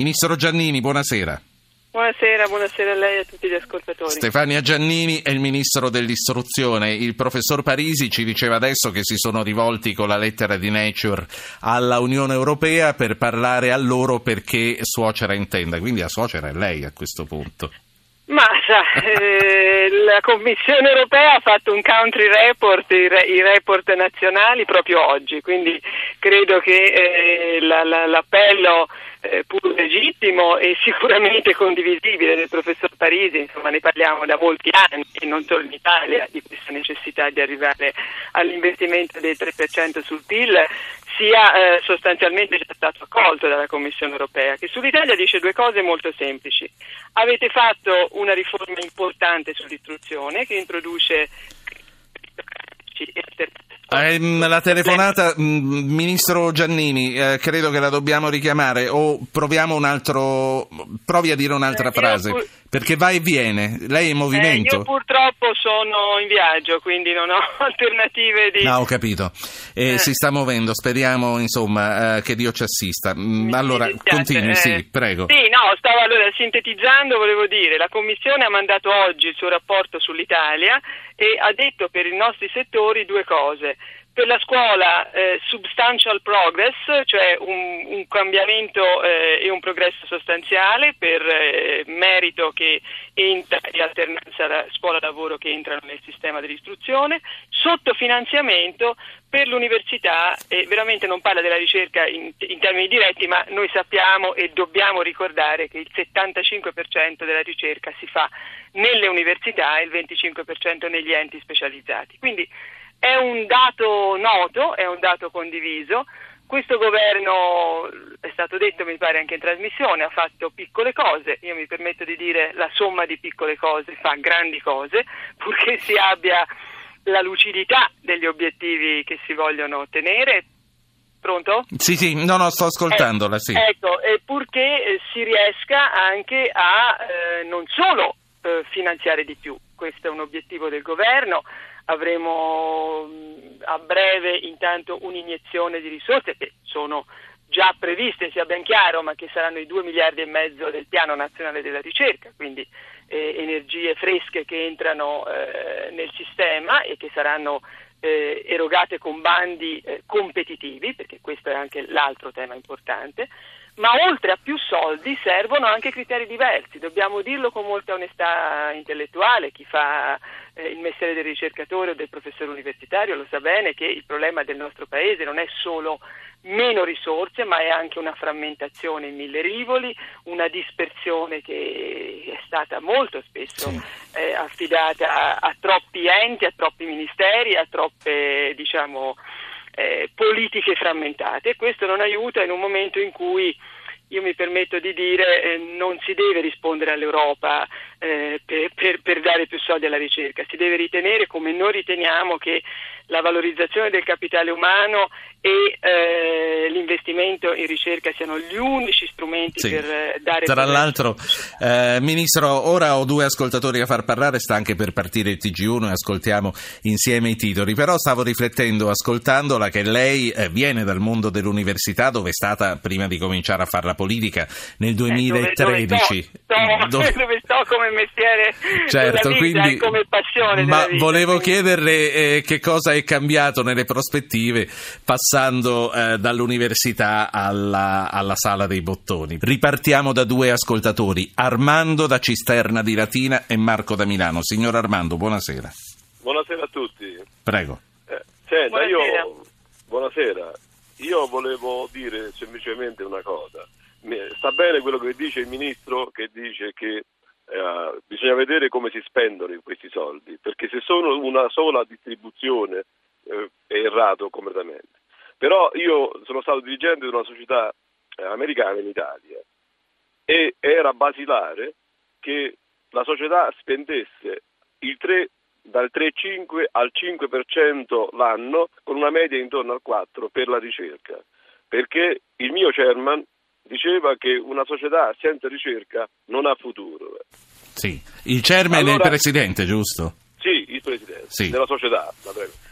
Ministro Giannini, buonasera. Buonasera, buonasera a lei e a tutti gli ascoltatori. Stefania Giannini è il ministro dell'istruzione. Il professor Parisi ci diceva adesso che si sono rivolti con la lettera di Nature alla Unione Europea per parlare a loro perché suocera intenda. Quindi la suocera è lei a questo punto. Ma sa, eh, la Commissione europea ha fatto un country report, i, re, i report nazionali proprio oggi, quindi credo che eh, la, la, l'appello eh, pur legittimo e sicuramente condivisibile del professor Parisi, insomma ne parliamo da molti anni e non solo in Italia di questa necessità di arrivare all'investimento del 3% sul PIL, sia eh, sostanzialmente già stato accolto dalla Commissione europea, che sull'Italia dice due cose molto semplici. Avete fatto una riforma importante sull'istruzione che introduce eh, la telefonata, mm, Ministro Giannini, eh, credo che la dobbiamo richiamare o proviamo un altro, provi a dire un'altra eh, frase, pur... perché va e viene, lei è in movimento. Eh, io purtroppo sono in viaggio, quindi non ho alternative di... No, ho capito, eh, si sta muovendo, speriamo insomma eh, che Dio ci assista. Mm, Mi allora, continui, sì, prego. Sì, no, stavo allora sintetizzando, volevo dire, la Commissione ha mandato oggi il suo rapporto sull'Italia e ha detto per i nostri settori due cose. Per la scuola eh, substantial progress, cioè un, un cambiamento eh, e un progresso sostanziale per eh, merito che entra e alternanza scuola-lavoro che entrano nel sistema dell'istruzione, sottofinanziamento per l'università, e veramente non parla della ricerca in, in, termini diretti, ma noi sappiamo e dobbiamo ricordare che il 75% della ricerca si fa nelle università e il 25% negli enti specializzati. Quindi è un dato noto, è un dato condiviso. Questo governo, è stato detto mi pare anche in trasmissione, ha fatto piccole cose, io mi permetto di dire la somma di piccole cose fa grandi cose, purché si abbia la lucidità degli obiettivi che si vogliono ottenere. Pronto? Sì, sì, no, no, sto ascoltandola, eh, sì. Ecco, e purché eh, si riesca anche a eh, non solo eh, finanziare di più, questo è un obiettivo del governo, avremo a breve intanto un'iniezione di risorse che sono già previste, sia ben chiaro, ma che saranno i 2 miliardi e mezzo del piano nazionale della ricerca, quindi eh, energie fresche che entrano eh, nel sistema e che saranno eh, erogate con bandi eh, competitivi, perché questo è anche l'altro tema importante, ma oltre a più soldi servono anche criteri diversi, dobbiamo dirlo con molta onestà intellettuale, chi fa eh, il mestiere del ricercatore o del professore universitario lo sa bene che il problema del nostro Paese non è solo meno risorse, ma è anche una frammentazione in mille rivoli, una dispersione che è stata molto spesso sì. eh, affidata a, a, troppi enti, a troppi ministeri, a troppe diciamo, eh, politiche frammentate. Questo non aiuta in un momento in cui io mi permetto di dire eh, non si deve rispondere all'Europa eh, per, per, per, dare più soldi alla ricerca, si deve ritenere come noi riteniamo che la valorizzazione del capitale umano e eh, l'investimento in ricerca siano gli unici strumenti sì. per eh, dare... Tra l'altro, eh, Ministro, ora ho due ascoltatori a far parlare, sta anche per partire il TG1 e ascoltiamo insieme i titoli, però stavo riflettendo, ascoltandola, che lei eh, viene dal mondo dell'università dove è stata, prima di cominciare a fare la politica, nel 2013. Eh, dove, dove, sto, dove sto come mestiere certo, quindi, come passione ma vita, volevo quindi... chiederle eh, che cosa è cambiato nelle prospettive passando eh, dall'università alla, alla, sala dei bottoni. Ripartiamo da due ascoltatori, Armando da Cisterna di Latina e Marco da Milano. Signor Armando, buonasera. Buonasera a tutti. Prego. Eh, senta, buonasera. io buonasera. Io volevo dire semplicemente una cosa. Sta bene quello che dice il ministro che dice che eh, bisogna vedere come si spendono questi soldi, perché se sono una sola distribuzione eh, è errato completamente. Però io sono stato dirigente di una società eh, americana in Italia e era basilare che la società spendesse 3, dal 3,5 al 5% l'anno con una media intorno al 4% per la ricerca, perché il mio chairman diceva che una società senza ricerca non ha futuro. Sì, il chairman allora, è il presidente, giusto? Sì, il presidente sì. della società.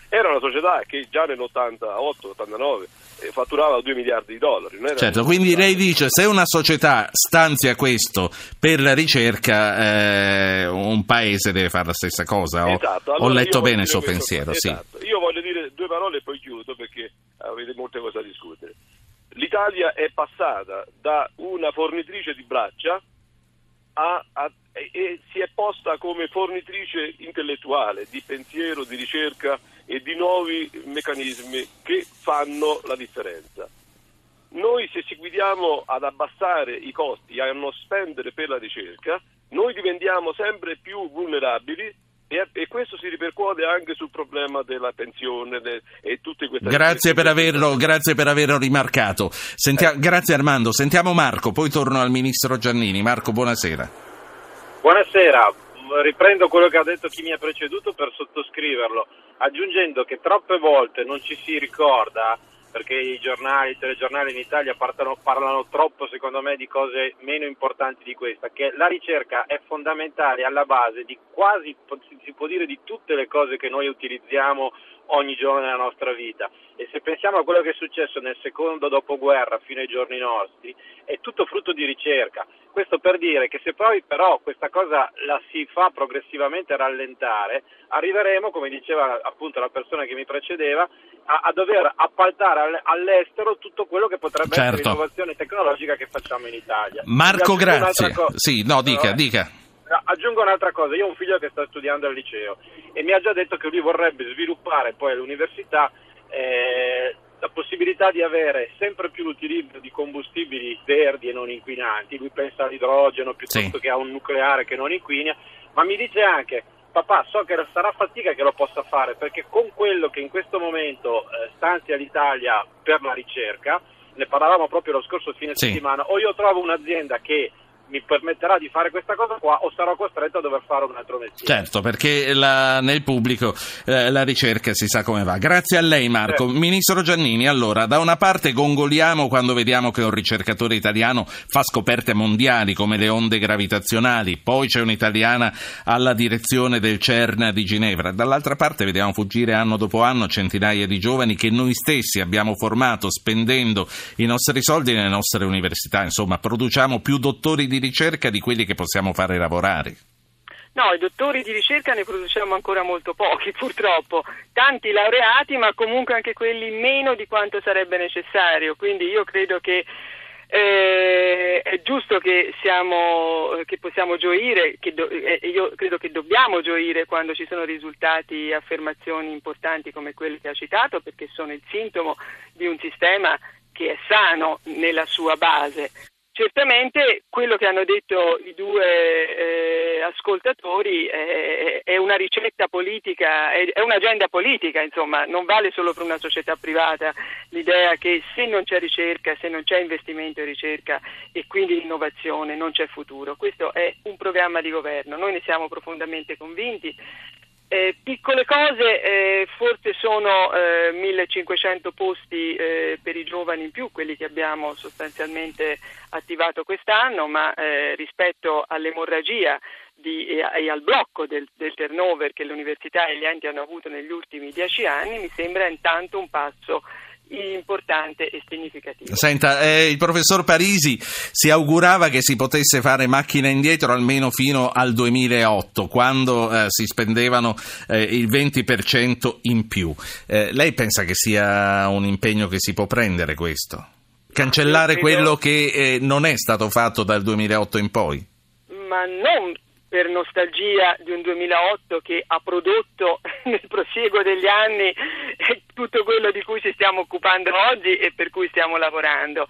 era una società che già nell'88-89 eh, fatturava 2 miliardi di dollari. certo, quindi lei dice se una società stanzia questo per la ricerca, eh, un paese deve fare la stessa cosa. Esatto. Allora, ho letto bene il suo pensiero. Esatto. Sì. Io voglio dire due parole e poi chiudo perché avete molte cose da discutere. L'Italia è passata da una fornitrice di braccia a, a, e si è posta come fornitrice intellettuale di pensiero, di ricerca e di nuovi meccanismi che fanno la differenza. Noi se ci guidiamo ad abbassare i costi, a non spendere per la ricerca, noi diventiamo sempre più vulnerabili e, e, questo si ripercuote anche sul problema della pensione de, e tutte queste grazie per averlo grazie per averlo rimarcato. Sentia, eh. grazie Armando. Sentiamo Marco poi torno al ministro Giannini. Marco buonasera buonasera riprendo quello che ha detto chi mi ha preceduto per sottoscriverlo aggiungendo che troppe volte non ci si ricorda perché i giornali, i telegiornali in Italia parlano, parlano troppo secondo me di cose meno importanti di questa, che la ricerca è fondamentale alla base di quasi, si può dire, di tutte le cose che noi utilizziamo ogni giorno nella nostra vita e se pensiamo a quello che è successo nel secondo dopoguerra fino ai giorni nostri è tutto frutto di ricerca. Questo per dire che se poi però questa cosa la si fa progressivamente rallentare, arriveremo, come diceva appunto la persona che mi precedeva, a, a dover appaltare all'estero tutto quello che potrebbe certo. essere l'innovazione tecnologica che facciamo in Italia. Marco, grazie. Sì, no, dica, no, dica. Aggiungo un'altra cosa, io ho un figlio che sta studiando al liceo e mi ha già detto che lui vorrebbe sviluppare poi all'università eh, possibilità di avere sempre più l'utilizzo di combustibili verdi e non inquinanti, lui pensa all'idrogeno piuttosto sì. che a un nucleare che non inquina, ma mi dice anche papà so che sarà fatica che lo possa fare perché con quello che in questo momento eh, stanzia l'Italia per la ricerca, ne parlavamo proprio lo scorso fine sì. settimana, o io trovo un'azienda che mi permetterà di fare questa cosa qua o sarò costretto a dover fare un altro mestiere. Certo, perché la, nel pubblico eh, la ricerca si sa come va. Grazie a lei Marco. Certo. Ministro Giannini, allora, da una parte gongoliamo quando vediamo che un ricercatore italiano fa scoperte mondiali come le onde gravitazionali, poi c'è un'italiana alla direzione del CERN di Ginevra, dall'altra parte vediamo fuggire anno dopo anno centinaia di giovani che noi stessi abbiamo formato spendendo i nostri soldi nelle nostre università, insomma produciamo più dottori di ricerca di quelli che possiamo fare lavorare. No, i dottori di ricerca ne produciamo ancora molto pochi, purtroppo. Tanti laureati, ma comunque anche quelli meno di quanto sarebbe necessario. Quindi io credo che eh, è giusto che, siamo, che possiamo gioire, che do, eh, io credo che dobbiamo gioire quando ci sono risultati e affermazioni importanti come quelle che ha citato, perché sono il sintomo di un sistema che è sano nella sua base. Certamente quello che hanno detto i due eh, ascoltatori è, è, una ricetta politica, è, è, un'agenda politica, insomma, non vale solo per una società privata l'idea che se non c'è ricerca, se non c'è investimento in ricerca e quindi innovazione non c'è futuro. Questo è un programma di governo, noi ne siamo profondamente convinti. Eh, piccole cose, eh, forse sono eh, 1500 posti eh, per i giovani in più, quelli che abbiamo sostanzialmente attivato quest'anno, ma eh, rispetto all'emorragia di, e, e, al blocco del, del, turnover che l'università e gli enti hanno avuto negli ultimi dieci anni, mi sembra intanto un passo importante e significativo. Senta, eh, il professor Parisi si augurava che si potesse fare macchina indietro almeno fino al 2008, quando eh, si spendevano eh, il 20% in più. Eh, lei pensa che sia un impegno che si può prendere questo? Cancellare quello che eh, non è stato fatto dal 2008 in poi? Ma non per nostalgia di un 2008 che ha prodotto nel prosieguo degli anni tutto quello di cui ci stiamo occupando oggi e per cui stiamo lavorando.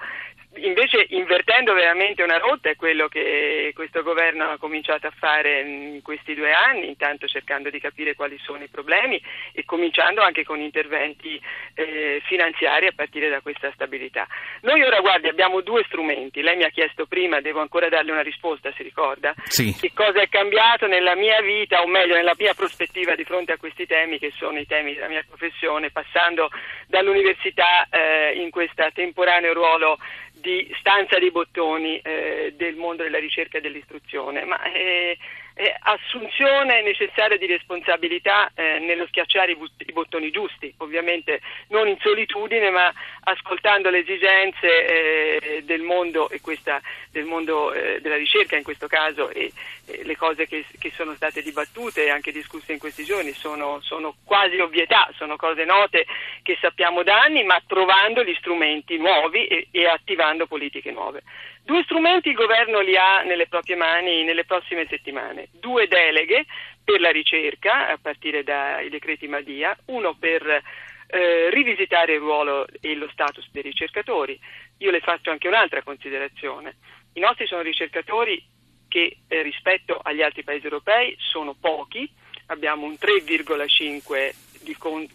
Invece invertendo veramente una rotta è quello che questo governo ha cominciato a fare in questi due anni, intanto cercando di capire quali sono i problemi e cominciando anche con interventi eh, finanziari a partire da questa stabilità. Noi ora guardi abbiamo due strumenti, lei mi ha chiesto prima, devo ancora darle una risposta, si ricorda? Sì. Che cosa è cambiato nella mia vita o meglio nella mia prospettiva di fronte a questi temi che sono i temi della mia professione, passando dall'università eh, in questo temporaneo ruolo di stanza dei bottoni eh, del mondo della ricerca e dell'istruzione, ma eh, eh, assunzione necessaria di responsabilità eh, nello schiacciare i, but- i, bottoni giusti, ovviamente non in solitudine, ma ascoltando le esigenze eh, del mondo, e questa, del mondo eh, della ricerca in questo caso e le cose che, che, sono state dibattute e anche discusse in questi giorni sono, sono quasi ovvietà, sono cose note che sappiamo da anni, ma trovando gli strumenti nuovi e, e attivando politiche nuove. Due strumenti il governo li ha nelle proprie mani nelle prossime settimane, due deleghe per la ricerca a partire dai decreti Madia, uno per eh, rivisitare il ruolo e lo status dei ricercatori. Io le faccio anche un'altra considerazione. I nostri sono ricercatori che eh, rispetto agli altri paesi europei sono pochi, abbiamo un 3,5 con,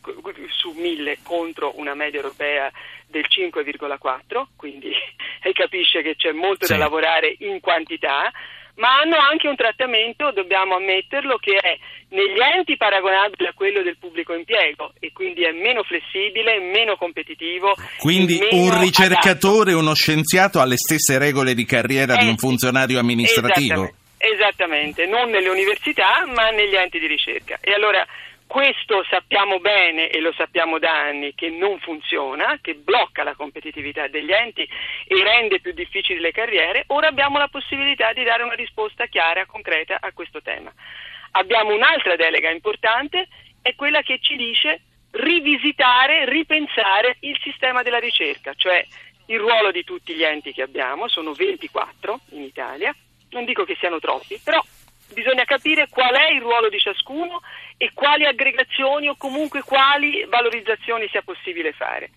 su 1000 contro una media europea del 5,4, quindi capisce che c'è molto sì. da lavorare in quantità, ma hanno anche un trattamento, dobbiamo ammetterlo, che è negli enti paragonabile a quello del pubblico impiego e quindi è meno flessibile, meno competitivo. Quindi meno un ricercatore, adatto. uno scienziato ha le stesse regole di carriera eh, di un funzionario amministrativo? Esattamente, esattamente, non nelle università ma negli enti di ricerca. E allora questo sappiamo bene e lo sappiamo da anni che non funziona, che blocca la competitività degli enti e rende più difficili le carriere. Ora abbiamo la possibilità di dare una risposta chiara, concreta a questo tema. Abbiamo un'altra delega importante, è quella che ci dice rivisitare, ripensare il sistema della ricerca, cioè il ruolo di tutti gli enti che abbiamo, sono 24 in Italia, non dico che siano troppi, però bisogna capire qual è il ruolo di ciascuno e quali aggregazioni o comunque quali valorizzazioni sia possibile fare.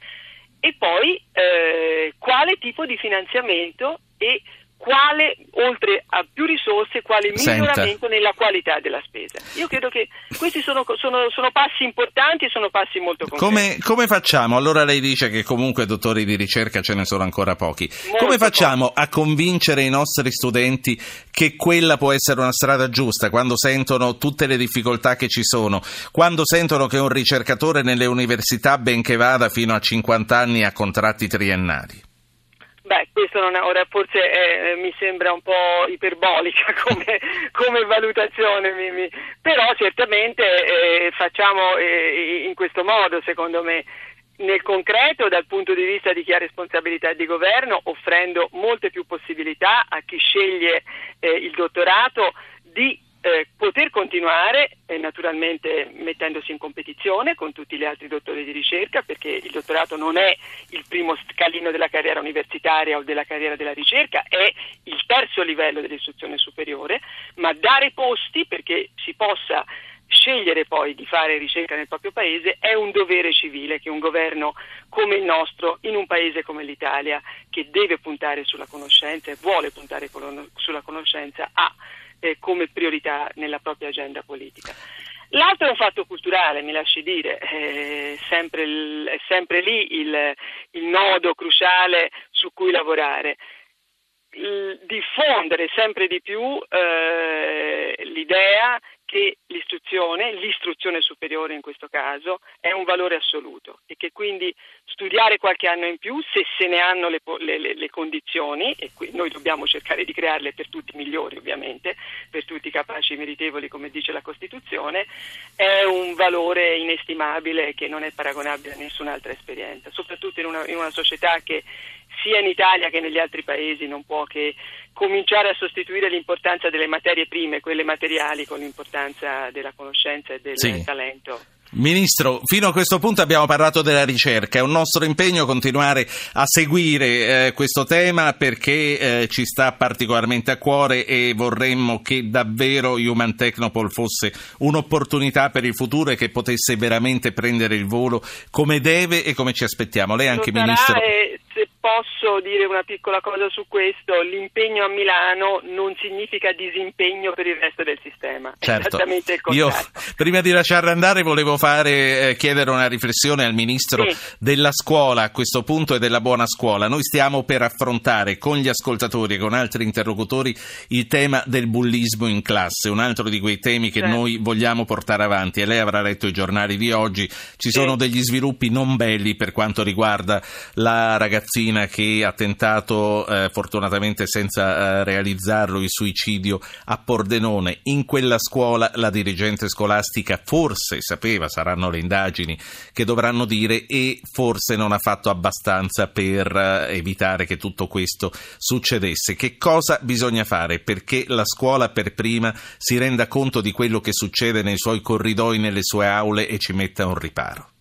E poi eh, quale tipo di finanziamento e quale, oltre a più risorse, quale miglioramento Senta. nella qualità della spesa. Io credo che questi sono, sono, sono passi importanti e sono passi molto concreti. Come, come, facciamo? Allora lei dice che comunque dottori di ricerca ce ne sono ancora pochi. Molto come facciamo pochi. a convincere i nostri studenti che quella può essere una strada giusta quando sentono tutte le difficoltà che ci sono, quando sentono che un ricercatore nelle università, benché vada fino a 50 anni, ha contratti triennali? Questo non è, ora forse è, mi sembra un po' iperbolica come, come valutazione, mi, però certamente eh, facciamo eh, in questo modo, secondo me, nel concreto dal punto di vista di chi ha responsabilità di governo, offrendo molte più possibilità a chi sceglie eh, il dottorato di eh, poter continuare eh, naturalmente mettendosi in competizione con tutti gli altri dottori di ricerca perché il dottorato non è il primo scalino della carriera universitaria o della carriera della ricerca, è il terzo livello dell'istruzione superiore, ma dare posti perché si possa scegliere poi di fare ricerca nel proprio paese è un dovere civile che un governo come il nostro, in un paese come l'Italia, che deve puntare sulla conoscenza e vuole puntare sulla conoscenza, ha eh, come priorità nella propria agenda politica. L'altro è un fatto culturale, mi lasci dire, è sempre, il, è sempre lì il, il nodo cruciale su cui lavorare diffondere sempre di più eh, l'idea che l'istruzione, l'istruzione superiore in questo caso, è un valore assoluto e che quindi studiare qualche anno in più, se se ne hanno le, le, le condizioni, e qui noi dobbiamo cercare di crearle per tutti migliori ovviamente, per tutti capaci e meritevoli come dice la Costituzione, è un valore inestimabile che non è paragonabile a nessun'altra esperienza, soprattutto in una, in una società che sia in Italia che negli altri paesi non può che cominciare a sostituire l'importanza delle materie prime, quelle materiali, con l'importanza della conoscenza e del sì. talento. Ministro, fino a questo punto abbiamo parlato della ricerca, è un nostro impegno continuare a seguire eh, questo tema perché eh, ci sta particolarmente a cuore e vorremmo che davvero Human Technopol fosse un'opportunità per il futuro e che potesse veramente prendere il volo come deve e come ci aspettiamo. Lei anche, Ministro. Posso dire una piccola cosa su questo, l'impegno a Milano non significa disimpegno per il resto del sistema, certo. esattamente il contrario. Io prima di lasciarla andare volevo fare, eh, chiedere una riflessione al Ministro sì. della scuola a questo punto e della buona scuola. Noi stiamo per affrontare con gli ascoltatori e con altri interlocutori il tema del bullismo in classe, un altro di quei temi che certo. noi vogliamo portare avanti e lei avrà letto i giornali di oggi, ci sì. sono degli sviluppi non belli per quanto riguarda la ragazzina bambina che ha tentato, eh, fortunatamente senza eh, realizzarlo, il suicidio a Pordenone. In quella scuola la dirigente scolastica forse sapeva, saranno le indagini che dovranno dire, e forse non ha fatto abbastanza per eh, evitare che tutto questo succedesse. Che cosa bisogna fare perché la scuola per prima si renda conto di quello che succede nei suoi corridoi, nelle sue aule e ci metta un riparo?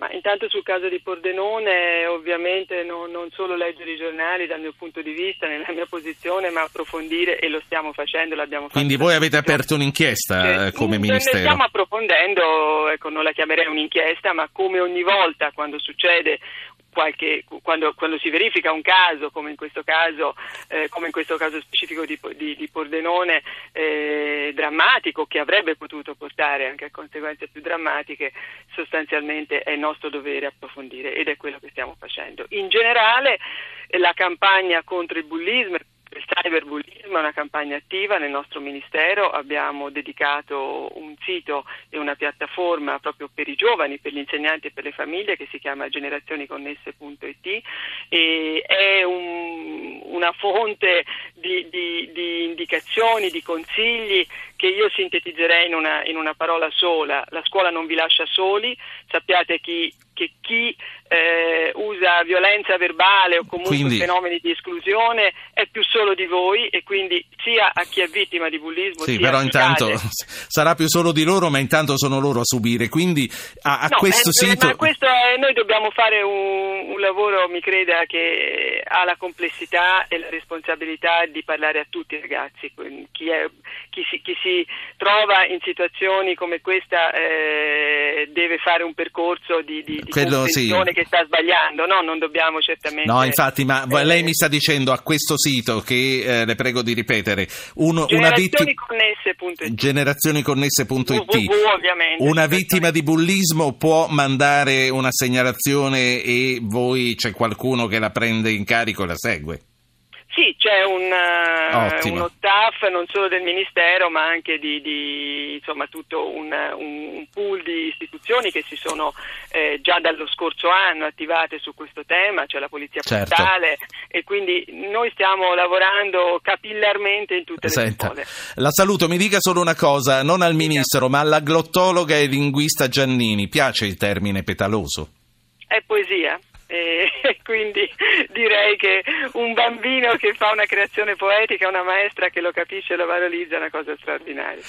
Ma intanto sul caso di Pordenone ovviamente non, non, solo leggere i giornali dal mio punto di vista, nella mia posizione, ma approfondire e lo stiamo facendo, l'abbiamo fatto. Quindi voi avete aperto un'inchiesta eh, come Ministero? Ne stiamo approfondendo, ecco, non la chiamerei un'inchiesta, ma come ogni volta quando succede qualche, quando, quando, si verifica un caso, come in questo caso, eh, in questo caso specifico di, di, di Pordenone, eh, drammatico, che avrebbe potuto portare anche a conseguenze più drammatiche, sostanzialmente è nostro dovere approfondire ed è quello che stiamo facendo. In generale la campagna contro il bullismo il cyberbullismo è una campagna attiva nel nostro Ministero, abbiamo dedicato un sito e una piattaforma proprio per i giovani, per gli insegnanti e per le famiglie che si chiama generazioniconnesse.it e è un, una fonte di, di, di, indicazioni, di consigli che io sintetizzerei in una, in una parola sola. La scuola non vi lascia soli, sappiate chi, che chi eh, usa violenza verbale o comunque quindi... fenomeni di esclusione è più solo di voi e quindi sia a chi è vittima di bullismo sì, però intanto cade. sarà più solo di loro ma intanto sono loro a subire quindi a, a no, questo eh, sito ma questo è, noi dobbiamo fare un, un, lavoro mi creda che ha la complessità e la responsabilità di parlare a tutti i ragazzi chi, è, chi, si, chi si, trova in situazioni come questa eh, deve fare un percorso di, di, di sì. che sta sbagliando, no? Non dobbiamo certamente... No, infatti, ma eh, lei mi sta dicendo a questo sito, che eh, le prego di ripetere, uno, una vittima... Generazioniconnesse.it Una vittima di bullismo può mandare una segnalazione e voi c'è qualcuno che la prende in carico e la segue? Sì, c'è un, uh, uno staff non solo del Ministero ma anche di, di insomma, tutto un, un, pool di istituzioni che si sono eh, già dallo scorso anno attivate su questo tema, c'è la Polizia certo. Postale e quindi noi stiamo lavorando capillarmente in tutte Senta, le scuole. La saluto, mi dica solo una cosa, non al Ministro ma alla glottologa e linguista Giannini, piace il termine petaloso? È poesia e quindi direi che un bambino che fa una creazione poetica, una maestra che lo capisce e lo valorizza è una cosa straordinaria.